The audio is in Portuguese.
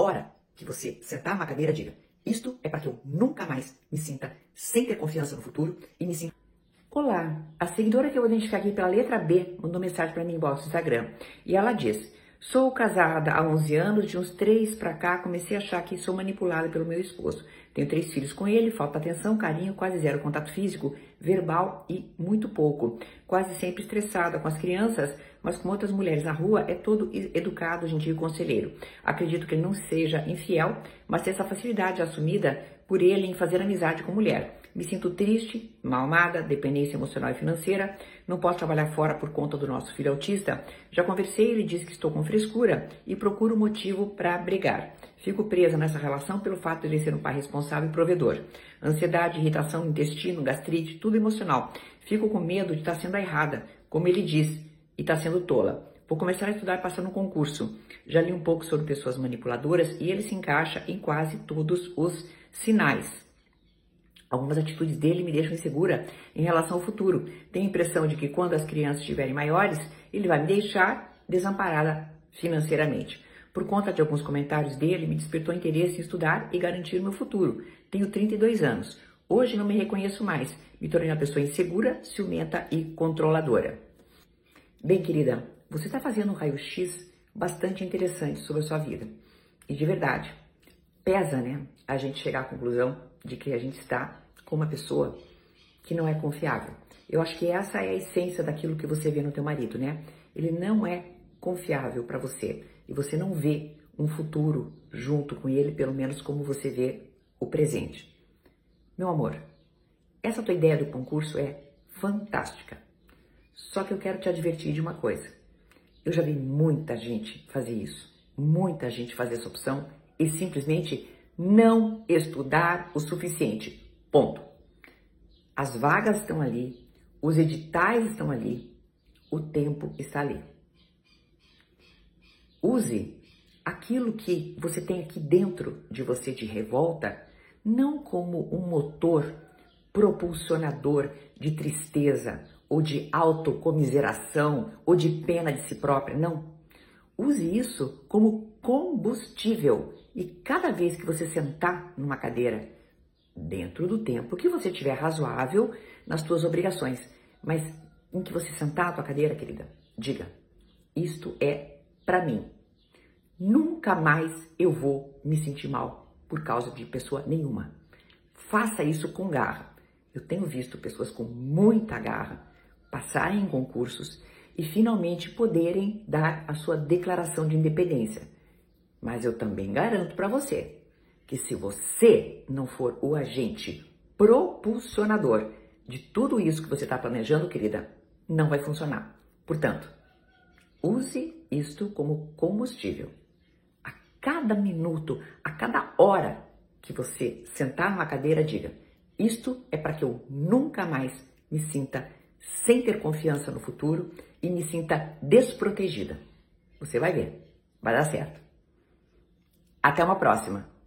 hora que você sentar numa cadeira, diga: Isto é para que eu nunca mais me sinta sem ter confiança no futuro e me sinta. Olá, a seguidora que eu vou identificar aqui pela letra B mandou mensagem para mim no Instagram e ela diz: Sou casada há 11 anos, de uns 3 para cá comecei a achar que sou manipulada pelo meu esposo. Tenho três filhos com ele, falta atenção, carinho, quase zero contato físico, verbal e muito pouco. Quase sempre estressada com as crianças, mas com outras mulheres na rua é todo educado, gentil e conselheiro. Acredito que ele não seja infiel, mas tem essa facilidade assumida por ele em fazer amizade com mulher. Me sinto triste, mal amada, dependência emocional e financeira. Não posso trabalhar fora por conta do nosso filho autista. Já conversei, ele diz que estou com frescura e procuro motivo para brigar. Fico presa nessa relação pelo fato de ele ser um pai responsável e provedor. Ansiedade, irritação, intestino, gastrite, tudo emocional. Fico com medo de estar sendo errada, como ele diz, e estar sendo tola. Vou começar a estudar passando um concurso. Já li um pouco sobre pessoas manipuladoras e ele se encaixa em quase todos os sinais. Algumas atitudes dele me deixam insegura em relação ao futuro. Tenho a impressão de que quando as crianças estiverem maiores, ele vai me deixar desamparada financeiramente. Por conta de alguns comentários dele, me despertou interesse em estudar e garantir meu futuro. Tenho 32 anos. Hoje não me reconheço mais. Me tornei uma pessoa insegura, ciumenta e controladora. Bem, querida, você está fazendo um raio-x bastante interessante sobre a sua vida. E de verdade, pesa, né? A gente chegar à conclusão de que a gente está com uma pessoa que não é confiável. Eu acho que essa é a essência daquilo que você vê no teu marido, né? Ele não é confiável para você e você não vê um futuro junto com ele, pelo menos como você vê o presente. Meu amor, essa tua ideia do concurso é fantástica. Só que eu quero te advertir de uma coisa. Eu já vi muita gente fazer isso, muita gente fazer essa opção e simplesmente não estudar o suficiente. Ponto. As vagas estão ali, os editais estão ali, o tempo está ali. Use aquilo que você tem aqui dentro de você de revolta não como um motor propulsionador de tristeza ou de autocomiseração ou de pena de si própria, não. Use isso como combustível e cada vez que você sentar numa cadeira, dentro do tempo que você tiver razoável nas suas obrigações, mas em que você sentar a tua cadeira, querida, diga: isto é para mim. Nunca mais eu vou me sentir mal por causa de pessoa nenhuma. Faça isso com garra. Eu tenho visto pessoas com muita garra passarem em concursos e finalmente poderem dar a sua declaração de independência. Mas eu também garanto para você que se você não for o agente propulsionador de tudo isso que você está planejando, querida, não vai funcionar. Portanto, use isto como combustível. A cada minuto, a cada hora que você sentar numa cadeira, diga: Isto é para que eu nunca mais me sinta sem ter confiança no futuro e me sinta desprotegida. Você vai ver, vai dar certo. Até uma próxima!